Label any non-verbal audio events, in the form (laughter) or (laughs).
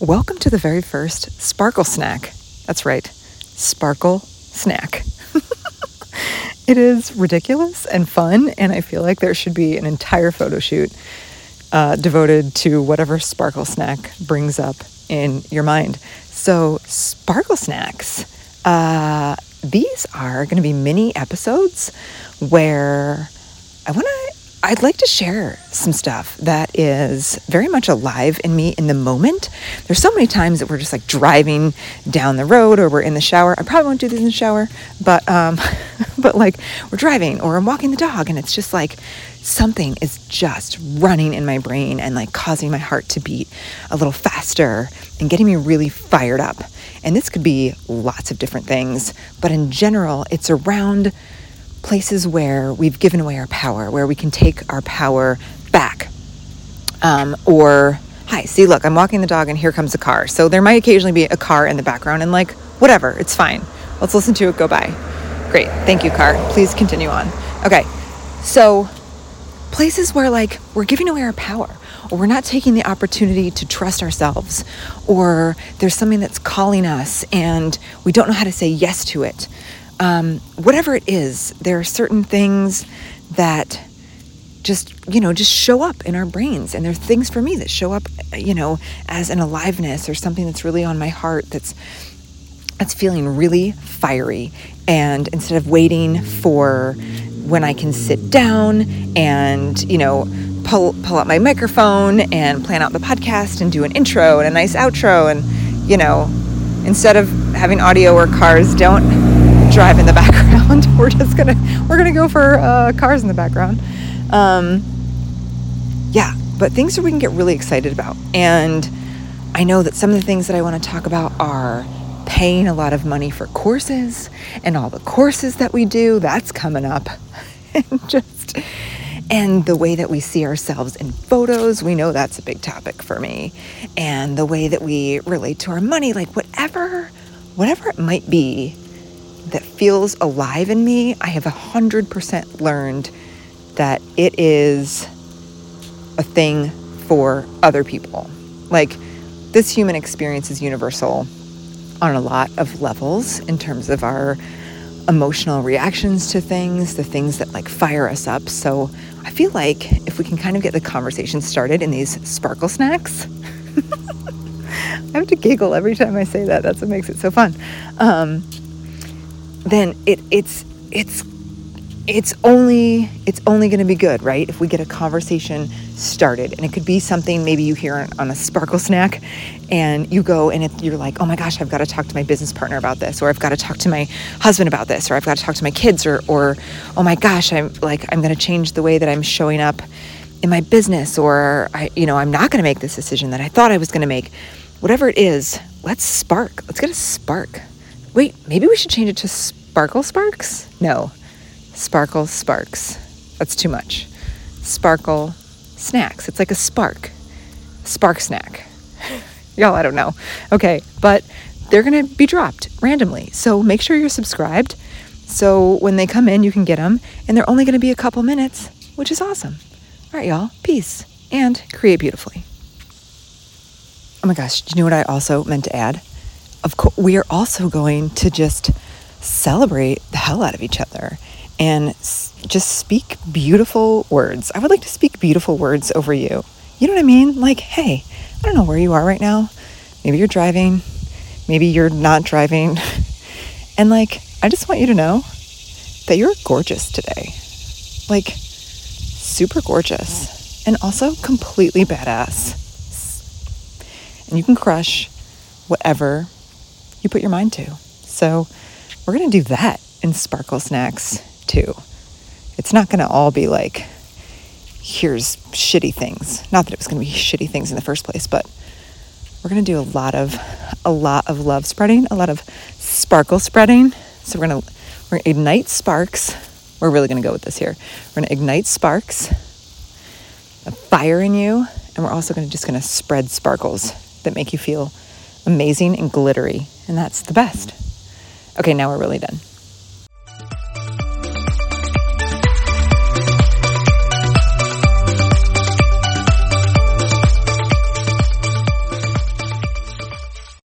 welcome to the very first Sparkle Snack. That's right, Sparkle Snack. (laughs) it is ridiculous and fun, and I feel like there should be an entire photo shoot uh, devoted to whatever Sparkle Snack brings up in your mind. So, Sparkle Snacks, uh, these are going to be mini episodes where I want to I'd like to share some stuff that is very much alive in me in the moment. There's so many times that we're just like driving down the road or we're in the shower. I probably won't do this in the shower, but um, (laughs) but like we're driving or I'm walking the dog and it's just like something is just running in my brain and like causing my heart to beat a little faster and getting me really fired up. And this could be lots of different things, but in general, it's around places where we've given away our power, where we can take our power back. Um, or, hi, see, look, I'm walking the dog and here comes a car. So there might occasionally be a car in the background and, like, whatever, it's fine. Let's listen to it go by. Great. Thank you, car. Please continue on. Okay. So, places where, like, we're giving away our power or we're not taking the opportunity to trust ourselves, or there's something that's calling us and we don't know how to say yes to it um, whatever it is, there are certain things that just you know just show up in our brains. And there are things for me that show up you know as an aliveness or something that's really on my heart that's that's feeling really fiery. And instead of waiting for when I can sit down and you know pull pull out my microphone and plan out the podcast and do an intro and a nice outro and you know instead of having audio or cars don't drive in the (laughs) background. (laughs) we're just gonna we're gonna go for uh, cars in the background. Um, yeah, but things that we can get really excited about. And I know that some of the things that I want to talk about are paying a lot of money for courses and all the courses that we do. That's coming up, (laughs) and just and the way that we see ourselves in photos. We know that's a big topic for me, and the way that we relate to our money, like whatever whatever it might be that feels alive in me, I have 100% learned that it is a thing for other people. Like, this human experience is universal on a lot of levels in terms of our emotional reactions to things, the things that like fire us up. So, I feel like if we can kind of get the conversation started in these sparkle snacks, (laughs) I have to giggle every time I say that. That's what makes it so fun. Um, then it it's it's it's only it's only going to be good right? If we get a conversation started. And it could be something maybe you hear on, a sparkle snack and you go and it, you're like oh my gosh i've got to talk to my business partner about this or i've got to talk to my husband about this or i've got to talk to my kids or or oh my gosh i'm like i'm going to change the way that i'm showing up in my business or i you know i'm not going to make this decision that i thought i was going to make. Whatever it is let's spark. Let's get a spark Wait, maybe we should change it to Sparkle Sparks? No, Sparkle Sparks. That's too much. Sparkle Snacks. It's like a spark, spark snack. (laughs) Y'all, I don't know. Okay, but they're going to be dropped randomly. So make sure you're subscribed. So when they come in, you can get them. And they're only going to be a couple minutes, which is awesome. All right, y'all. Peace and create beautifully. Oh my gosh, do you know what I also meant to add? Of course, we are also going to just celebrate the hell out of each other and just speak beautiful words. I would like to speak beautiful words over you. You know what I mean? Like, hey, I don't know where you are right now. Maybe you're driving, maybe you're not driving. (laughs) And like, I just want you to know that you're gorgeous today. Like, super gorgeous. And also completely badass. And you can crush whatever you put your mind to. So we're going to do that in Sparkle Snacks too. It's not going to all be like, here's shitty things. Not that it was going to be shitty things in the first place, but we're going to do a lot of a lot of love spreading, a lot of sparkle spreading. So we're going to we're going to ignite sparks. We're really going to go with this here. We're going to ignite sparks, a fire in you, and we're also going to just going to spread sparkles that make you feel amazing and glittery, and that's the best. Okay, now we're really done.